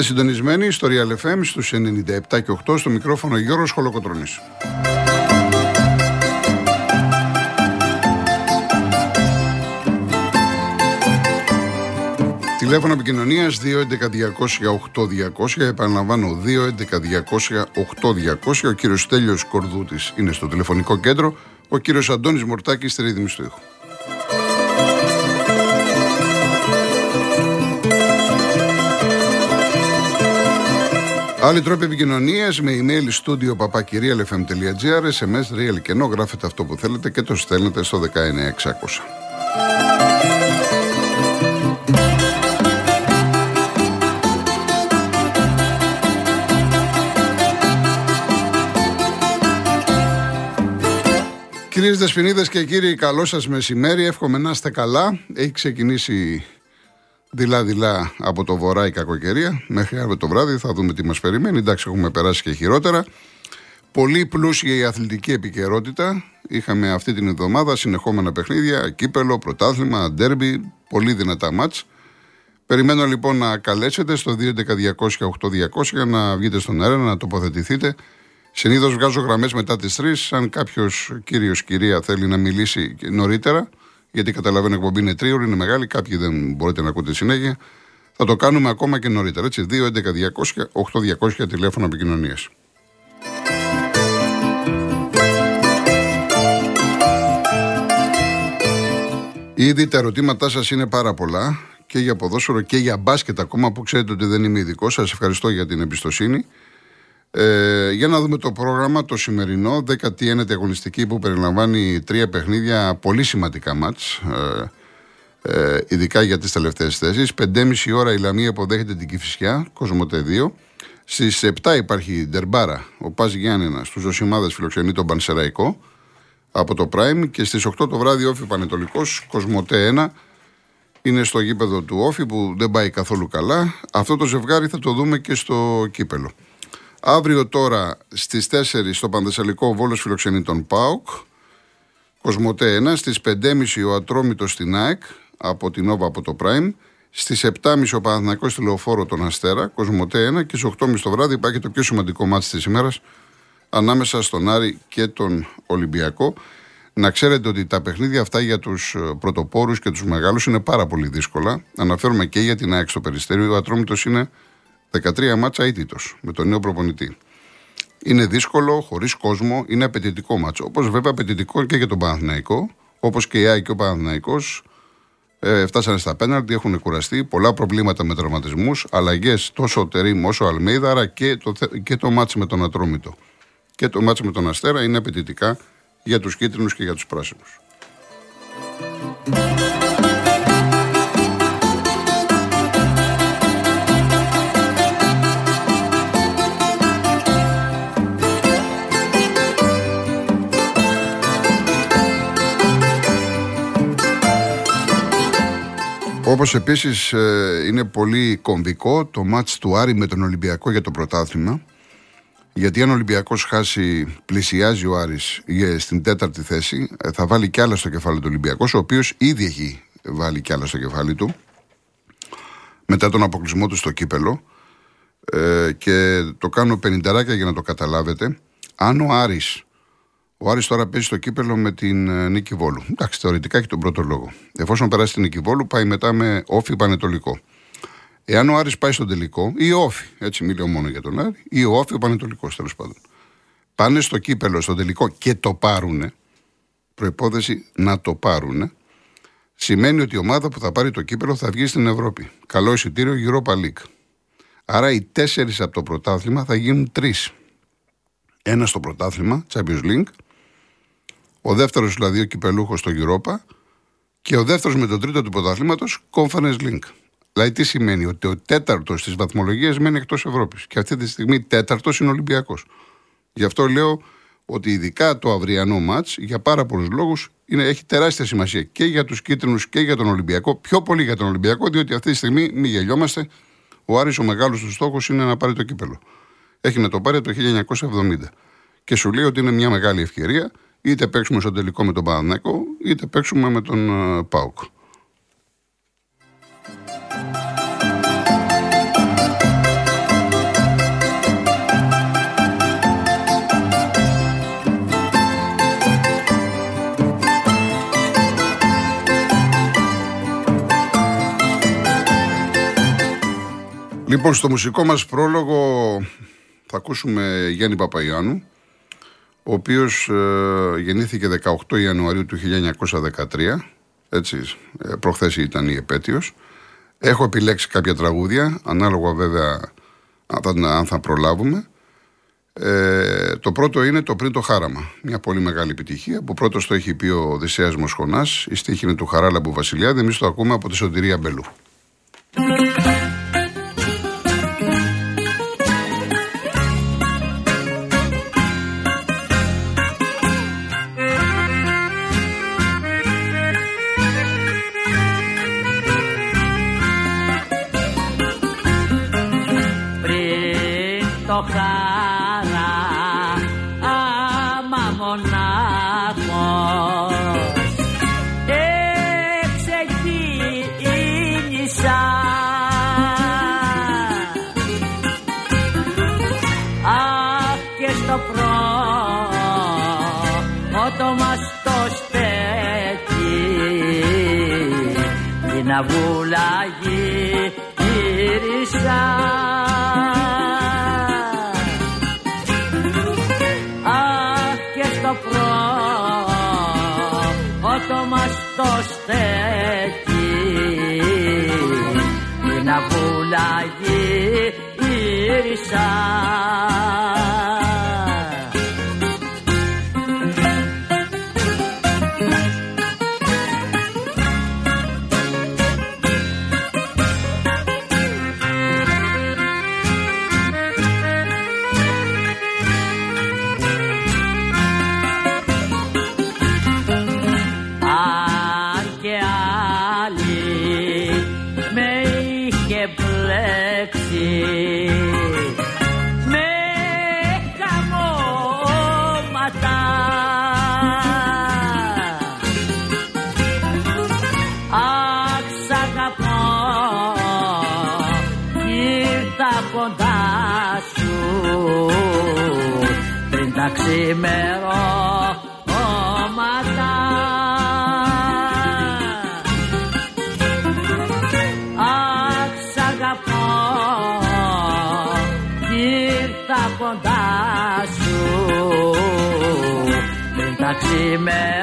Είστε συντονισμένοι στο Real FM στους 97 και 8 στο μικρόφωνο Γιώργος Χολοκοτρώνης. Τηλέφωνο επικοινωνίας 211-200-8200. Επαναλαμβάνω, 211-200-8200. Ο κύριος Τέλειο Κορδούτης είναι στο τηλεφωνικό κέντρο. Ο κύριος Αντώνης Μορτάκης στη ρύθμιση του ήχου. Άλλοι τρόποι επικοινωνίας με email studio papakirialfm.gr, SMS, real κενό, γράφετε αυτό που θέλετε και το στέλνετε στο 19600. Κυρίες Δεσποινίδες και κύριοι, καλό σας μεσημέρι. Εύχομαι να είστε καλά. Έχει ξεκινήσει δειλά-δειλά από το βορρά η κακοκαιρία. Μέχρι αύριο το βράδυ θα δούμε τι μας περιμένει. Εντάξει, έχουμε περάσει και χειρότερα. Πολύ πλούσια η αθλητική επικαιρότητα. Είχαμε αυτή την εβδομάδα συνεχόμενα παιχνίδια, κύπελο, πρωτάθλημα, ντέρμπι, πολύ δυνατά μάτς. Περιμένω λοιπόν να καλέσετε στο 2.11.200.8.200 για να βγείτε στον αέρα, να τοποθετηθείτε Συνήθως βγάζω γραμμές μετά τις 3. Αν κάποιος κύριος κυρία θέλει να μιλήσει νωρίτερα, γιατί καταλαβαίνω εκπομπή είναι τρίωρη, είναι μεγάλη, κάποιοι δεν μπορείτε να ακούτε συνέχεια, θα το κάνουμε ακόμα και νωρίτερα. Έτσι, 2.11.200.8.200 τηλέφωνο επικοινωνίας. Ήδη τα ερωτήματά σας είναι πάρα πολλά και για ποδόσφαιρο και για μπάσκετ ακόμα που ξέρετε ότι δεν είμαι ειδικός. Σας ευχαριστώ για την εμπιστοσύνη. Ε, για να δούμε το πρόγραμμα το σημερινό, 19η αγωνιστική που περιλαμβάνει τρία παιχνίδια, πολύ σημαντικά μάτς, ε, ε, ειδικά για τις τελευταίες θέσεις. 5.30 ώρα η Λαμία υποδέχεται την Κηφισιά, Κοσμοτέ 2. Στις 7 υπάρχει Ντερμπάρα, ο Πας Γιάννενα, στους Ζωσιμάδες φιλοξενεί τον Πανσεραϊκό από το Prime και στις 8 το βράδυ Όφη Πανετολικός, Κοσμοτέ 1. Είναι στο γήπεδο του Όφη που δεν πάει καθόλου καλά. Αυτό το ζευγάρι θα το δούμε και στο κύπελο. Αύριο τώρα στις 4 στο Πανδεσσαλικό Βόλος φιλοξενεί τον ΠΑΟΚ. Κοσμοτέ 1. Στις 5.30 ο Ατρόμητος στην ΑΕΚ από την Όβα από το Prime. Στις 7.30 ο Παναθυνακό στη Λεωφόρο τον Αστέρα. Κοσμοτέ 1. Και στις 8.30 το βράδυ υπάρχει το πιο σημαντικό μάτι της ημέρας ανάμεσα στον Άρη και τον Ολυμπιακό. Να ξέρετε ότι τα παιχνίδια αυτά για τους πρωτοπόρους και τους μεγάλους είναι πάρα πολύ δύσκολα. Αναφέρουμε και για την ΑΕΚ στο περιστέριο. Ο Ατρόμητος είναι 13 μάτσα αίτητο με τον νέο προπονητή. Είναι δύσκολο, χωρίς κόσμο, είναι απαιτητικό μάτσο. Όπως βέβαια απαιτητικό και για τον Παναθηναϊκό, όπως και η ΑΕΚ και ο Παναθηναϊκός. Ε, φτάσανε στα πέναλτι, έχουν κουραστεί. Πολλά προβλήματα με τραυματισμούς, αλλαγές τόσο Τερήμ όσο Αλμέιδα, άρα και το, και το μάτσο με τον Ατρόμητο. Και το μάτσο με τον Αστέρα είναι απαιτητικά για τους κίτρινους και για τους πράσινους. Όπως επίσης ε, είναι πολύ κομβικό το μάτς του Άρη με τον Ολυμπιακό για το πρωτάθλημα. Γιατί αν ο Ολυμπιακός χάσει, πλησιάζει ο Άρης στην τέταρτη θέση, ε, θα βάλει κι άλλα στο κεφάλι του Ολυμπιακού, ο οποίος ήδη έχει βάλει κι άλλα στο κεφάλι του μετά τον αποκλεισμό του στο κύπελο. Ε, και το κάνω πενινταράκια για να το καταλάβετε. Αν ο Άρης ο Άρης τώρα παίζει στο κύπελο με την ε, Νίκη Βόλου. Εντάξει, θεωρητικά έχει τον πρώτο λόγο. Εφόσον περάσει την Νίκη Βόλου, πάει μετά με όφη πανετολικό. Εάν ο Άρης πάει στον τελικό, ή όφη, έτσι μιλάω μόνο για τον Άρη, ή ο όφη ο πανετολικός τέλος πάντων. Πάνε στο κύπελο, στον τελικό και το πάρουνε. Προπόθεση να το πάρουνε. Σημαίνει ότι η ομάδα που θα πάρει το κύπελο θα βγει στην Ευρώπη. Καλό εισιτήριο Europa League. Άρα οι τέσσερις από το πρωτάθλημα θα γίνουν τρεις. Ένα στο πρωτάθλημα, Champions League, ο δεύτερος δηλαδή ο κυπελούχος στο Europa και ο δεύτερος με τον τρίτο του πρωταθλήματος Conference Link. Δηλαδή τι σημαίνει, ότι ο τέταρτος τη βαθμολογία μένει εκτός Ευρώπης. Και αυτή τη στιγμή τέταρτος είναι Ολυμπιακός. Γι' αυτό λέω ότι ειδικά το αυριανό ματ για πάρα πολλούς λόγους έχει τεράστια σημασία και για τους κίτρινους και για τον Ολυμπιακό. Πιο πολύ για τον Ολυμπιακό, διότι αυτή τη στιγμή, μην γελιόμαστε, ο Άρης ο μεγάλος του στόχος είναι να πάρει το κύπελο. Έχει να το πάρει από το 1970. Και σου λέει ότι είναι μια μεγάλη ευκαιρία είτε παίξουμε στον τελικό με τον Παναναναϊκό, είτε παίξουμε με τον ε, Πάουκ. Λοιπόν, στο μουσικό μας πρόλογο θα ακούσουμε Γιάννη Παπαϊάννου ο οποίος ε, γεννήθηκε 18 Ιανουαρίου του 1913, έτσι, ε, προχθές ήταν η επέτειος. Έχω επιλέξει κάποια τραγούδια, ανάλογα βέβαια αν θα προλάβουμε. Ε, το πρώτο είναι το πριν το χάραμα. Μια πολύ μεγάλη επιτυχία που πρώτος το έχει πει ο Οδυσσέας Μοσχονάς. Η στίχη είναι του Χαράλαμπου Βασιλιάδη. Εμείς το ακούμε από τη Σωτηρία Μπελού. Βουλάγει γύρισα. Αχ και στο πρώτο μας το στέκει την αβουλάγει γύρισα τα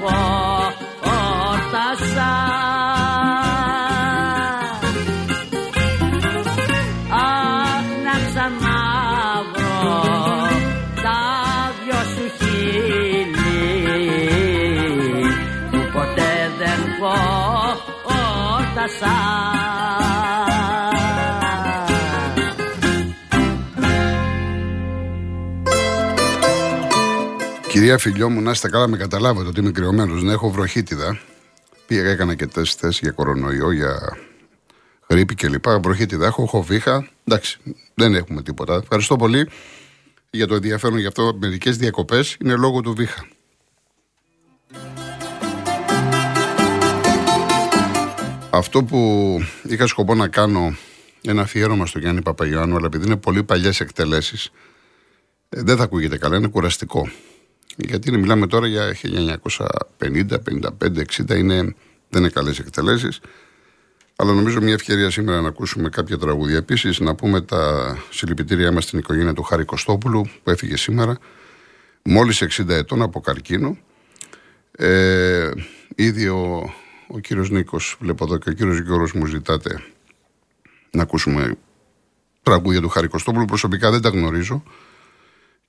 光。Κυρία φιλιό μου, να είστε καλά, με καταλάβετε ότι είμαι κρυωμένος. Να έχω βροχίτιδα. Πήγα, έκανα και τεστ για κορονοϊό, για γρήπη κλπ. Βροχίτιδα έχω, έχω βήχα. Εντάξει, δεν έχουμε τίποτα. Ευχαριστώ πολύ για το ενδιαφέρον για αυτό. Μερικές διακοπές είναι λόγω του βήχα. Αυτό που είχα σκοπό να κάνω ένα αφιέρωμα στο Γιάννη Παπαγιάννου, αλλά επειδή είναι πολύ παλιές εκτελέσεις, ε, δεν θα ακούγεται καλά, είναι κουραστικό. Γιατί είναι, μιλάμε τώρα για 1950, 55, 60, είναι, δεν είναι καλές εκτελέσεις. Αλλά νομίζω μια ευκαιρία σήμερα να ακούσουμε κάποια τραγούδια. Επίσης, να πούμε τα συλληπιτήριά μας στην οικογένεια του Χάρη Κωστόπουλου που έφυγε σήμερα, μόλις 60 ετών από καρκίνο. Ε, ήδη ο, ο κύριος Νίκος, βλέπω εδώ και ο κύριος Γιώργο μου ζητάτε να ακούσουμε τραγούδια του Χάρη Κωστόπουλου. Προσωπικά δεν τα γνωρίζω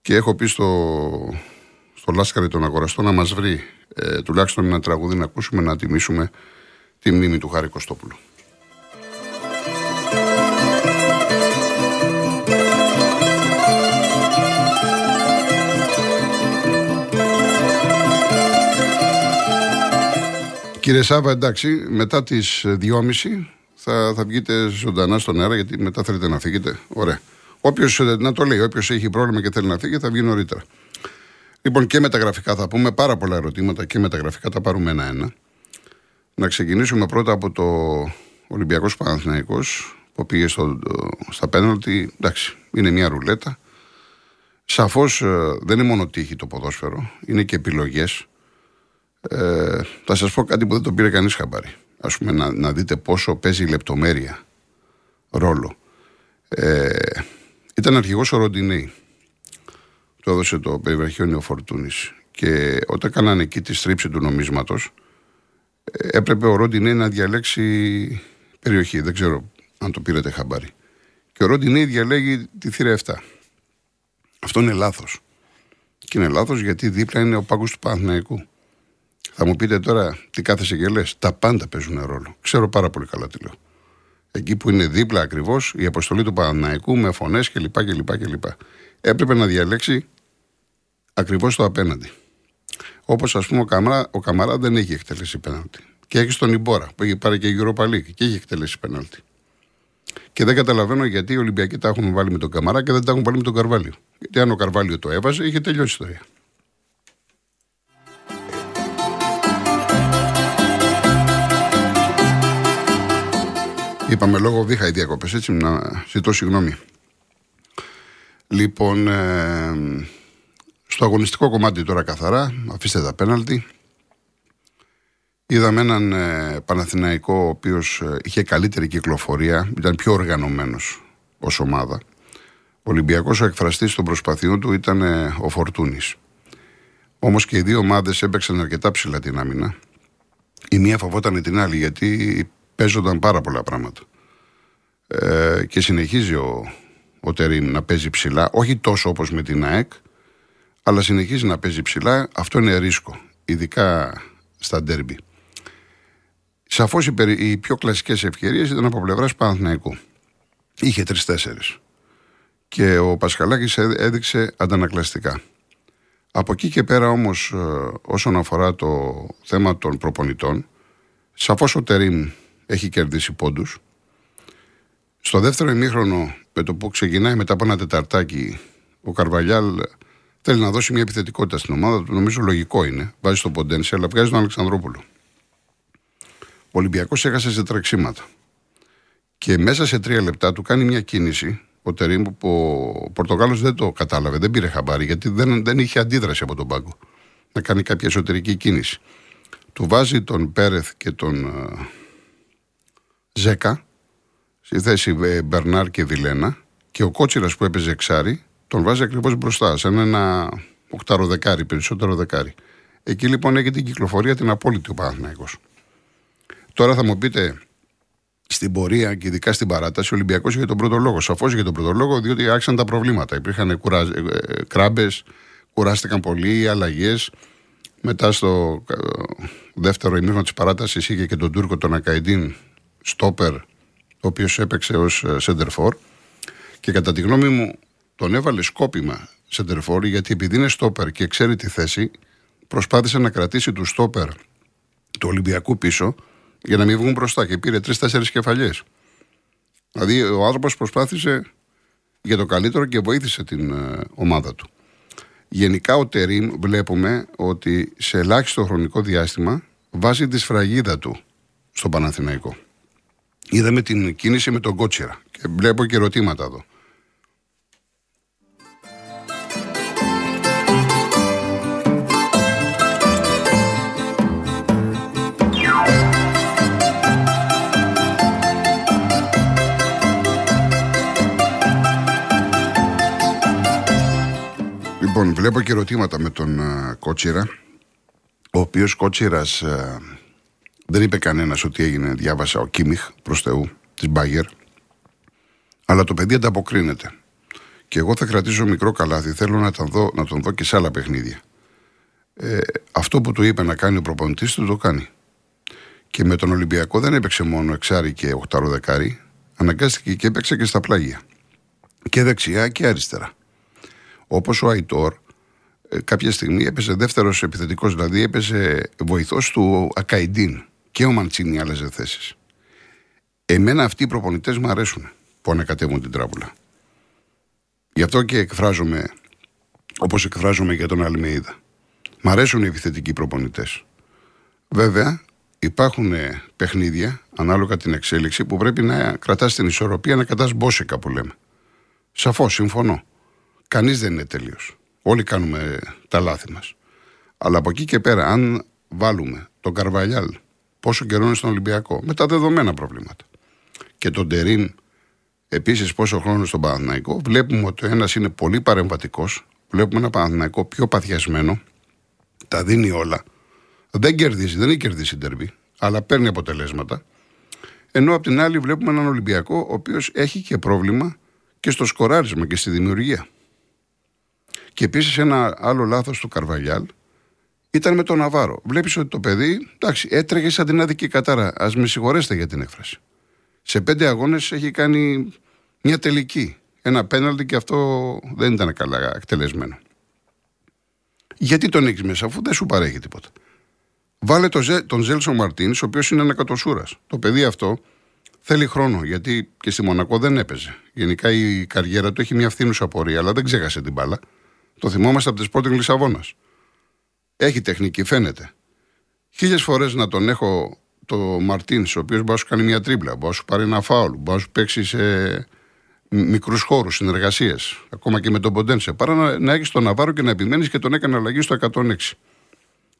και έχω πει στο, στο Λάσκαρη των Αγοραστών να μας βρει ε, τουλάχιστον ένα τραγούδι να ακούσουμε να τιμήσουμε τη μνήμη του Χάρη Κωστόπουλου. Κύριε Σάβα, εντάξει, μετά τις 2.30 θα, θα βγείτε ζωντανά στον αέρα, γιατί μετά θέλετε να φύγετε. Ωραία. Όποιος να το λέει, όποιος έχει πρόβλημα και θέλει να φύγει, θα βγει νωρίτερα. Λοιπόν, και με τα γραφικά θα πούμε πάρα πολλά ερωτήματα και με τα γραφικά θα πάρουμε ένα-ένα. Να ξεκινήσουμε πρώτα από το Ολυμπιακός Παναθυναϊκό που πήγε στο, στα πέναλτι. Εντάξει, είναι μια ρουλέτα. Σαφώς ε, δεν είναι μόνο τύχη το ποδόσφαιρο, είναι και επιλογές. Ε, θα σας πω κάτι που δεν το πήρε κανείς χαμπάρι. Α πούμε, να, να δείτε πόσο παίζει η λεπτομέρεια ρόλο. Ε, ήταν αρχηγός ο Ροντινέη. Το έδωσε το περιβραχιόνιο ο Φορτούνης. Και όταν κάνανε εκεί τη στρίψη του νομίσματος, ε, έπρεπε ο Ροντινέη να διαλέξει περιοχή. Δεν ξέρω αν το πήρατε χαμπάρι. Και ο Ροντινέη διαλέγει τη θύρα 7. Αυτό είναι λάθος. Και είναι λάθος γιατί δίπλα είναι ο πάγκο του Παναθηναϊκού. Θα μου πείτε τώρα τι κάθεσαι και λες. Τα πάντα παίζουν ρόλο. Ξέρω πάρα πολύ καλά τι λέω. Εκεί που είναι δίπλα ακριβώς η αποστολή του Παναναϊκού με φωνές κλπ, κλπ, κλπ. Έπρεπε να διαλέξει ακριβώς το απέναντι. Όπως ας πούμε ο Καμαρά, ο Καμαρά δεν έχει εκτελέσει πέναλτι. Και έχει τον Ιμπόρα που έχει πάρει και η Europa League και έχει εκτελέσει πέναλτι. Και δεν καταλαβαίνω γιατί οι Ολυμπιακοί τα έχουν βάλει με τον Καμαρά και δεν τα έχουν βάλει με τον Καρβάλιο. Γιατί αν ο Καρβάλιο το έβαζε, είχε τελειώσει η ιστορία. Είπαμε λόγω βήχα οι διακοπές, έτσι να ζητώ συγγνώμη. Λοιπόν, ε, στο αγωνιστικό κομμάτι τώρα καθαρά, αφήστε τα πέναλτι. Είδαμε έναν ε, Παναθηναϊκό ο οποίος ε, είχε καλύτερη κυκλοφορία, ήταν πιο οργανωμένος ως ομάδα. Ο Ολυμπιακός ο εκφραστής των προσπαθειών του ήταν ε, ο Φορτούνης. Όμως και οι δύο ομάδες έπαιξαν αρκετά ψηλά την άμυνα. Η μία φοβόταν την άλλη γιατί παίζονταν πάρα πολλά πράγματα. Ε, και συνεχίζει ο, ο Τερίμ να παίζει ψηλά, όχι τόσο όπως με την ΑΕΚ, αλλά συνεχίζει να παίζει ψηλά. Αυτό είναι ρίσκο, ειδικά στα ντέρμπι. Σαφώς οι, οι πιο κλασικές ευκαιρίες ήταν από πλευράς Παναθηναϊκού. Είχε τρει-τέσσερι. Και ο Πασχαλάκης έδειξε αντανακλαστικά. Από εκεί και πέρα όμως, ε, όσον αφορά το θέμα των προπονητών, σαφώς ο Τερίμ έχει κερδίσει πόντους. Στο δεύτερο ημίχρονο, με το που ξεκινάει μετά από ένα τεταρτάκι, ο Καρβαλιάλ θέλει να δώσει μια επιθετικότητα στην ομάδα του. Νομίζω λογικό είναι. Βάζει τον Ποντένσε, αλλά βγάζει τον Αλεξανδρόπουλο. Ο Ολυμπιακός έχασε σε τρεξίματα. Και μέσα σε τρία λεπτά του κάνει μια κίνηση. Ο Τερήμ που ο Πορτογάλος δεν το κατάλαβε, δεν πήρε χαμπάρι, γιατί δεν, δεν είχε αντίδραση από τον πάγκο. Να κάνει κάποια εσωτερική κίνηση. Του βάζει τον Πέρεθ και τον ε, Ζέκα στη θέση ε, Μπερνάρ και Βιλένα και ο Κότσιρας που έπαιζε εξάρι τον βάζει ακριβώς μπροστά, σαν ένα οκτάρο δεκάρι, περισσότερο δεκάρι. Εκεί λοιπόν έχει την κυκλοφορία την απόλυτη ο Παναθυναϊκό. Τώρα θα μου πείτε, στην πορεία και ειδικά στην παράταση, ο Ολυμπιακός είχε τον πρώτο λόγο. Σαφώς είχε τον πρώτο λόγο, διότι άρχισαν τα προβλήματα. Υπήρχαν κουρα... Ε, ε, κράμπες, κουράστηκαν πολύ, αλλαγές. Μετά στο δεύτερο ημίχρονο της παράτασης είχε και τον Τούρκο τον Ακαϊντίν, στόπερ, ο οποίος έπαιξε ως σεντερφόρ. Και κατά τη γνώμη μου, τον έβαλε σκόπιμα σεντερφόρ, γιατί επειδή είναι στόπερ και ξέρει τη θέση, προσπάθησε να κρατήσει του στόπερ του Ολυμπιακού πίσω για να μην βγουν μπροστά και πήρε τρει-τέσσερι κεφαλιές. Δηλαδή ο άνθρωπος προσπάθησε για το καλύτερο και βοήθησε την ε, ομάδα του. Γενικά ο Τερίμ βλέπουμε ότι σε ελάχιστο χρονικό διάστημα βάζει τη σφραγίδα του στο Παναθηναϊκό. Είδαμε την κίνηση με τον Κότσιρα και βλέπω και ερωτήματα εδώ. Λοιπόν, βλέπω και ερωτήματα με τον uh, Κότσιρα, ο οποίος Κότσιρας uh, δεν είπε κανένας ότι έγινε, διάβασα ο Κίμιχ προς Θεού της Μπάγκερ. Αλλά το παιδί ανταποκρίνεται. Και εγώ θα κρατήσω μικρό καλάθι. Θέλω να τον δω, να τον δω και σε άλλα παιχνίδια. ε, αυτό που του είπε να κάνει ο προπονητής του το κάνει. Και με τον Ολυμπιακό δεν έπαιξε μόνο εξάρι και οχτάρο δεκάρι, αναγκάστηκε και έπαιξε και στα πλάγια. Και δεξιά και αριστερά. Όπως ο Αϊτόρ, ε, κάποια στιγμή έπεσε δεύτερος επιθετικός, δηλαδή έπεσε βοηθός του Ακαϊντίν. Και ο Μαντσίνη άλλαζε θέσεις. Εμένα αυτοί οι προπονητές μου αρέσουν που ανακατεύουν την τράπουλα. Γι' αυτό και εκφράζομαι όπως εκφράζομαι για τον Αλμέιδα. Μ' αρέσουν οι επιθετικοί προπονητές. Βέβαια, υπάρχουν ε, παιχνίδια, ανάλογα την εξέλιξη, που πρέπει να κρατάς την ισορροπία, να κρατάς μπόσικα που λέμε. Σαφώς, συμφωνώ. Κανείς δεν είναι τέλειος. Όλοι κάνουμε τα λάθη μας. Αλλά από εκεί και πέρα, αν βάλουμε τον Καρβαλιάλ, πόσο καιρό είναι στον Ολυμπιακό, με τα δεδομένα προβλήματα, και τον Τερίν, επίσης πόσο χρόνο στον Παναθηναϊκό, βλέπουμε ότι ο ένας είναι πολύ παρεμβατικός, βλέπουμε ένα Παναθηναϊκό πιο παθιασμένο, τα δίνει όλα. Δεν κερδίζει, δεν έχει κερδίσει τερμπή, αλλά παίρνει αποτελέσματα. Ενώ απ' την άλλη βλέπουμε έναν Ολυμπιακό ο οποίος έχει και πρόβλημα και στο σκοράρισμα και στη δημιουργία. Και επίσης ένα άλλο λάθος του Καρβαλιάλ ήταν με τον Ναβάρο. Βλέπεις ότι το παιδί, εντάξει, έτρεχε σαν την άδικη κατάρα. Α με συγχωρέσετε για την έκφραση. Σε πέντε αγώνες έχει κάνει μια τελική. Ένα πέναλτι και αυτό δεν ήταν καλά εκτελεσμένο. Γιατί τον έχεις μέσα, αφού δεν σου παρέχει τίποτα. Βάλε τον, τον Ζέλσον Μαρτίνς, ο οποίος είναι ένα κατοσούρα. Το παιδί αυτό θέλει χρόνο, γιατί και στη Μονακό δεν έπαιζε. Γενικά η καριέρα του έχει μια φθήνουσα πορεία, αλλά δεν ξέχασε την μπάλα. Το θυμόμαστε από τη Sporting Λισαβόνας. Έχει τεχνική, φαίνεται. Χίλιες φορές να τον έχω το Μαρτίνς, ο οποίος μπορεί να σου κάνει μια τρίμπλα, μπορεί να σου πάρει ένα φάουλ, μπορεί να σου παίξει σε μικρούς χώρους, συνεργασίε, ακόμα και με τον Ποντένσε, παρά να, να έχεις τον Ναβάρο και να επιμένεις και τον έκανε αλλαγή στο 106.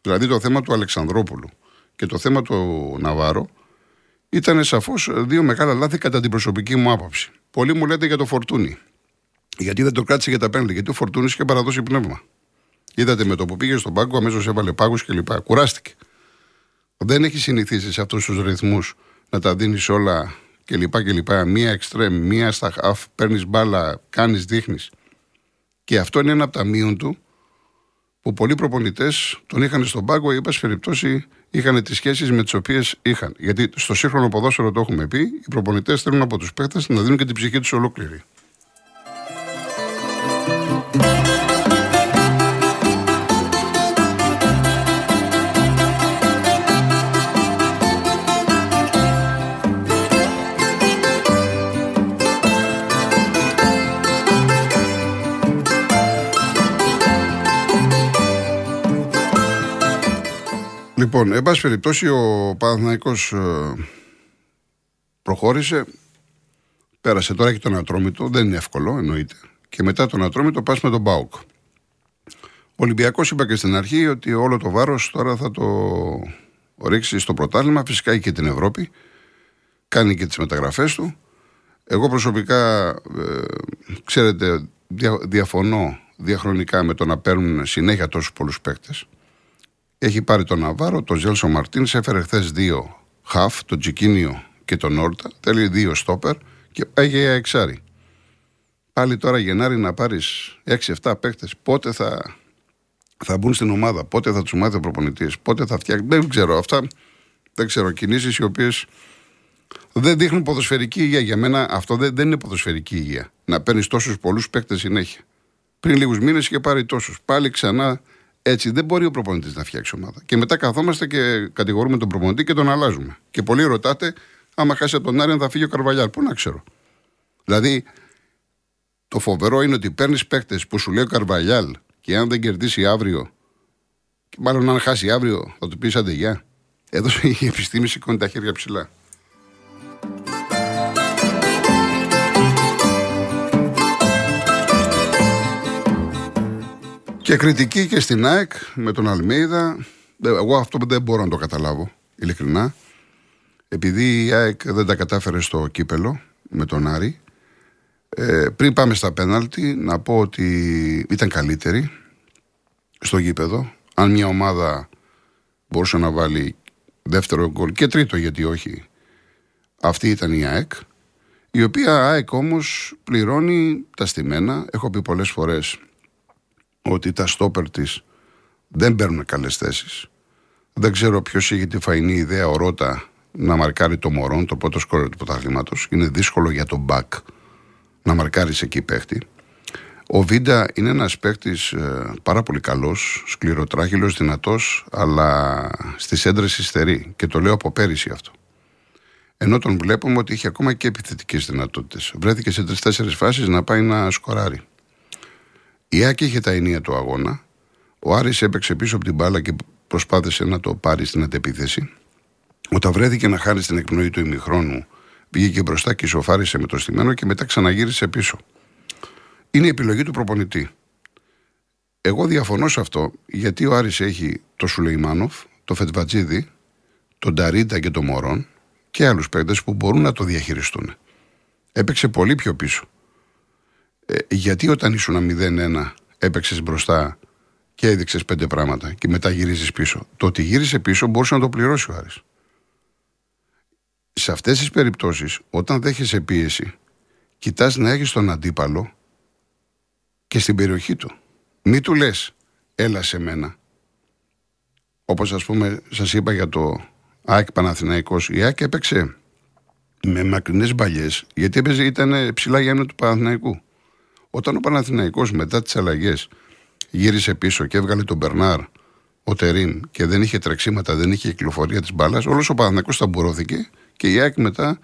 Δηλαδή το θέμα του Αλεξανδρόπουλου και το θέμα του Ναβάρο ήταν σαφώς δύο μεγάλα λάθη κατά την προσωπική μου άποψη. Πολλοί μου λέτε για το Φορτούνι. Γιατί δεν το κράτησε για τα πέντε, γιατί ο Φορτούνις είχε παραδώσει πνεύμα. Είδατε με το που πήγε στον πάγκο, αμέσως έβαλε πάγους κλπ. Κουράστηκε. Δεν έχει συνηθίσει σε αυτούς τους ρυθμούς να τα δίνεις όλα κλπ. κλπ. Μία εξτρέμ, μία στα χαφ, παίρνεις μπάλα, κάνεις, δείχνεις. Και αυτό είναι ένα από τα μείον του που πολλοί προπονητές τον είχαν στον πάγκο ή, εν περιπτώσει, είχαν τις σχέσεις με τις οποίες είχαν. Γιατί στο σύγχρονο ποδόσφαιρο το έχουμε πει, οι προπονητές θέλουν από τους παίχτε να δίνουν και την ψυχή τους ολόκληρη. Λοιπόν, εν πάση περιπτώσει, ο Παναθηναϊκός ε, προχώρησε. Πέρασε τώρα και τον Ατρόμητο. Δεν είναι εύκολο, εννοείται. Και μετά τον Ατρόμητο πας με τον Μπάουκ. Ο Ολυμπιακός είπα και στην αρχή ότι όλο το βάρος τώρα θα το ρίξει στο πρωτάθλημα. Φυσικά και την Ευρώπη. Κάνει και τις μεταγραφές του. Εγώ προσωπικά, ε, ξέρετε, διαφωνώ διαχρονικά με το να παίρνουν συνέχεια τόσους πολλούς παίκτες. Έχει πάρει τον Ναβάρο, τον Ζέλσο Μαρτίνς, έφερε χθες δύο χαφ, τον Τσικίνιο και τον Όρτα. Θέλει δύο στόπερ και πάει για εξάρι. Πάλι τώρα Γενάρη να πάρεις 6-7 παίχτε. Πότε θα, θα μπουν στην ομάδα, πότε θα τους μάθει ο προπονητής, πότε θα φτιάξει. Δεν ξέρω αυτά. Δεν ξέρω. Κινήσεις οι οποίες δεν δείχνουν ποδοσφαιρική υγεία. Για μένα αυτό δεν, δεν είναι ποδοσφαιρική υγεία. Να παίρνεις τόσους πολλούς παίχτε συνέχεια. Πριν λίγους μήνες είχε πάρει τόσους. Πάλι ξανά έτσι δεν μπορεί ο προπονητής να φτιάξει ομάδα. Και μετά καθόμαστε και κατηγορούμε τον προπονητή και τον αλλάζουμε. Και πολλοί ρωτάτε, άμα χάσει από τον Άρη, θα φύγει ο Καρβαλιάλ. Πού να ξέρω. Δηλαδή, το φοβερό είναι ότι παίρνεις παίκτες που σου λέει ο Καρβαλιάλ και αν δεν κερδίσει αύριο, και μάλλον αν χάσει αύριο, θα του πεις αντεγιά. Εδώ η επιστήμη σηκώνει τα χέρια ψηλά. Και κριτική και στην ΑΕΚ με τον Αλμέιδα. Εγώ αυτό δεν μπορώ να το καταλάβω, ειλικρινά. Επειδή η ΑΕΚ δεν τα κατάφερε στο κύπελο με τον Άρη. Ε, πριν πάμε στα πέναλτι, να πω ότι ήταν καλύτερη στο γήπεδο. Αν μια ομάδα μπορούσε να βάλει δεύτερο γκολ και τρίτο, γιατί όχι, αυτή ήταν η ΑΕΚ. Η οποία ΑΕΚ όμως πληρώνει τα στημένα. Έχω πει πολλές φορές ότι τα στόπερ της δεν παίρνουν καλές θέσεις. Δεν ξέρω ποιος είχε τη φαϊνή ιδέα ο Ρότα να μαρκάρει το Μωρόν, το πρώτο σκόρ του πρωταθλήματος. Είναι δύσκολο για τον Μπακ να μαρκάρεις εκεί παίχτη. Ο Βίντα είναι ένας παίχτης ε, πάρα πολύ καλός, σκληροτράχυλο, δυνατός, αλλά στις έντρες υστερεί. Και το λέω από πέρυσι αυτό. Ενώ τον βλέπουμε ότι είχε ακόμα και επιθετικές δυνατότητες. Βρέθηκε σε τρει-τέσσερι φάσεις να πάει να σκοράρει. Η Άκη είχε τα ενία του αγώνα. Ο Άρης έπαιξε πίσω από την μπάλα και προσπάθησε να το πάρει στην αντεπίθεση. Όταν βρέθηκε να χάρει στην εκπνοή του ημιχρόνου, βγήκε μπροστά και ισοφάρισε με το στημένο και μετά ξαναγύρισε πίσω. Είναι η επιλογή του προπονητή. Εγώ διαφωνώ σε αυτό γιατί ο Άρης έχει το Σουλεϊμάνοφ, το Φετβατζίδη, τον Ταρίντα και τον Μωρόν και άλλους παίκτες που μπορούν να το διαχειριστούν. Έπαιξε πολύ πιο πίσω. Ε, γιατί όταν ήσουν 0-1 έπαιξες μπροστά και έδειξες πέντε πράγματα και μετά γυρίζεις πίσω. Το ότι γύρισε πίσω μπορούσε να το πληρώσει ο Άρης. Σε αυτές τις περιπτώσεις, όταν δέχεσαι πίεση, κοιτάς να έχεις τον αντίπαλο και στην περιοχή του. Μη του λες, έλα σε μένα. Όπως ας πούμε, σας είπα για το ΑΕΚ Παναθηναϊκός. Η ΑΕΚ έπαιξε με μακρινές μπαλιές, γιατί έπαιζε, ήταν ψηλά για του Παναθηναϊκού. Όταν ο Παναθηναϊκός μετά τις αλλαγές γύρισε πίσω και έβγαλε τον Μπερνάρ, ο Τερίν και δεν είχε τρεξίματα, δεν είχε κυκλοφορία της μπάλας, όλος ο Παναθηναϊκός ταμπουρώθηκε και η ΑΕΚ μετά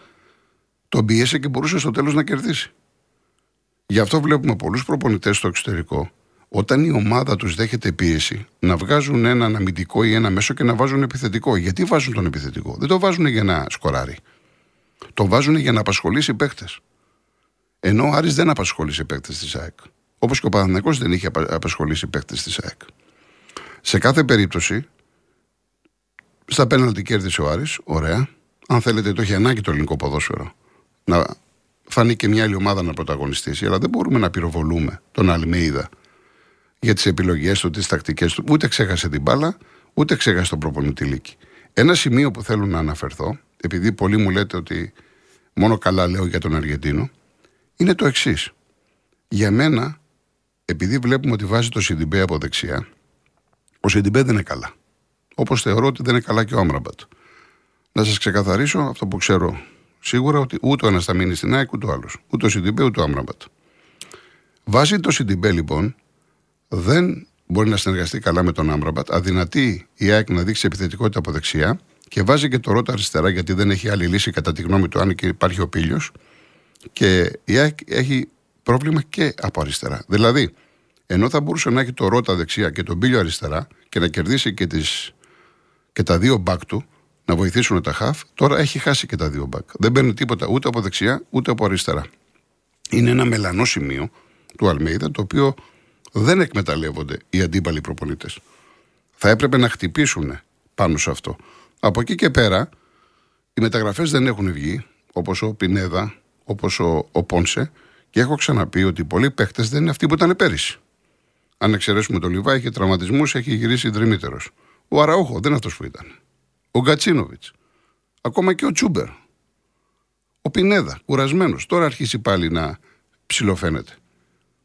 τον πίεσε και μπορούσε στο τέλος να κερδίσει. Γι' αυτό βλέπουμε πολλούς προπονητές στο εξωτερικό, όταν η ομάδα τους δέχεται πίεση, να βγάζουν έναν αμυντικό ή ένα μέσο και να βάζουν επιθετικό. Γιατί βάζουν τον επιθετικό, Δεν το βάζουν για να σκοράρει. Το βάζουν για να απασχολήσει παίχτε. Ενώ ο Άρης δεν απασχολήσει παίχτε της ΑΕΚ. Όπως και ο Παναθυνακό δεν είχε απασχολήσει παίχτε της ΑΕΚ. Σε κάθε περίπτωση, στα πέναλτι κέρδισε ο Άρης, ωραία. Αν θέλετε, το έχει ανάγκη το ελληνικό ποδόσφαιρο. Να φανεί και μια άλλη ομάδα να πρωταγωνιστήσει, αλλά δεν μπορούμε να πυροβολούμε τον Αλμέιδα για τις επιλογές του, τις τακτικές του. Ούτε ξέχασε την μπάλα, ούτε ξέχασε τον προπονητή Λίκη. Ένα σημείο που θέλω να αναφερθώ, επειδή πολλοί μου λέτε ότι μόνο καλά λέω για τον Αργεντίνο, είναι το εξής. Για μένα, επειδή βλέπουμε ότι βάζει το Σιντιμπέ από δεξιά, ο Σιντιμπέ δεν είναι καλά. Όπως θεωρώ ότι δεν είναι καλά και ο Άμραμπατ. Να σας ξεκαθαρίσω αυτό που ξέρω σίγουρα ότι ούτε ο ένας θα μείνει στην ΑΕΚ ούτε ο άλλος. Ούτε ο Σιντιμπέ ούτε ο Άμραμπατ. Βάζει το Σιντιμπέ λοιπόν δεν μπορεί να συνεργαστεί καλά με τον Άμραμπατ. Αδυνατεί η ΑΕΚ να δείξει επιθετικότητα από δεξιά και βάζει και το ρότα αριστερά γιατί δεν έχει άλλη λύση κατά τη γνώμη του αν και υπάρχει ο πύλιος. Και η ΑΕΚ έχει πρόβλημα και από αριστερά. Δηλαδή, ενώ θα μπορούσε να έχει το ρότα δεξιά και τον πύλιο αριστερά και να κερδίσει και, τις, και τα δύο μπακ του, να βοηθήσουν τα χαφ, τώρα έχει χάσει και τα δύο μπακ. Δεν παίρνει τίποτα ούτε από δεξιά ούτε από αριστερά. Είναι ένα μελανό σημείο του Αλμέιδα το οποίο δεν εκμεταλλεύονται οι αντίπαλοι προπονητές. Θα έπρεπε να χτυπήσουν πάνω σε αυτό. Από εκεί και πέρα, οι μεταγραφές δεν έχουν βγει, όπως ο Πινέδα, όπως ο, ο Πόνσε, και έχω ξαναπεί ότι πολλοί παίχτες δεν είναι αυτοί που ήταν πέρυσι. Αν εξαιρέσουμε τον Λιβά, έχει τραυματισμούς, έχει γυρίσει δρυμύτερο. Ο Αραούχο δεν είναι αυτός που ήταν. Ο Γκατσίνοβιτς. Ακόμα και ο Τσούμπερ. Ο Πινέδα, κουρασμένος. Τώρα αρχίσει πάλι να ψηλοφαίνεται.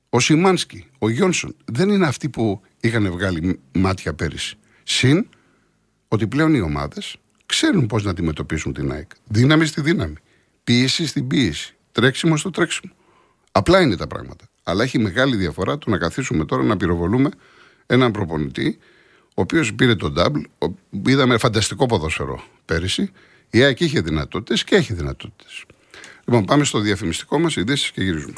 Ο Σιμάνσκι, ο Γιόνσον δεν είναι αυτοί που είχαν βγάλει μάτια πέρυσι. Συν ότι πλέον οι ομάδες ξέρουν πώς να αντιμετωπίσουν την ΑΕΚ. Δύναμη στη δύναμη. Πίεση στην πίεση. Τρέξιμο στο τρέξιμο. Απλά είναι τα πράγματα. Αλλά έχει μεγάλη διαφορά το να καθίσουμε τώρα να πυροβολούμε έναν προπονητή, ο οποίος πήρε τον double. Είδαμε φανταστικό ποδόσφαιρο πέρυσι. Η ΑΕΚ είχε δυνατότητες και έχει δυνατότητες. Λοιπόν, πάμε στο διαφημιστικό μας, ειδήσεις και γυρίζουμε.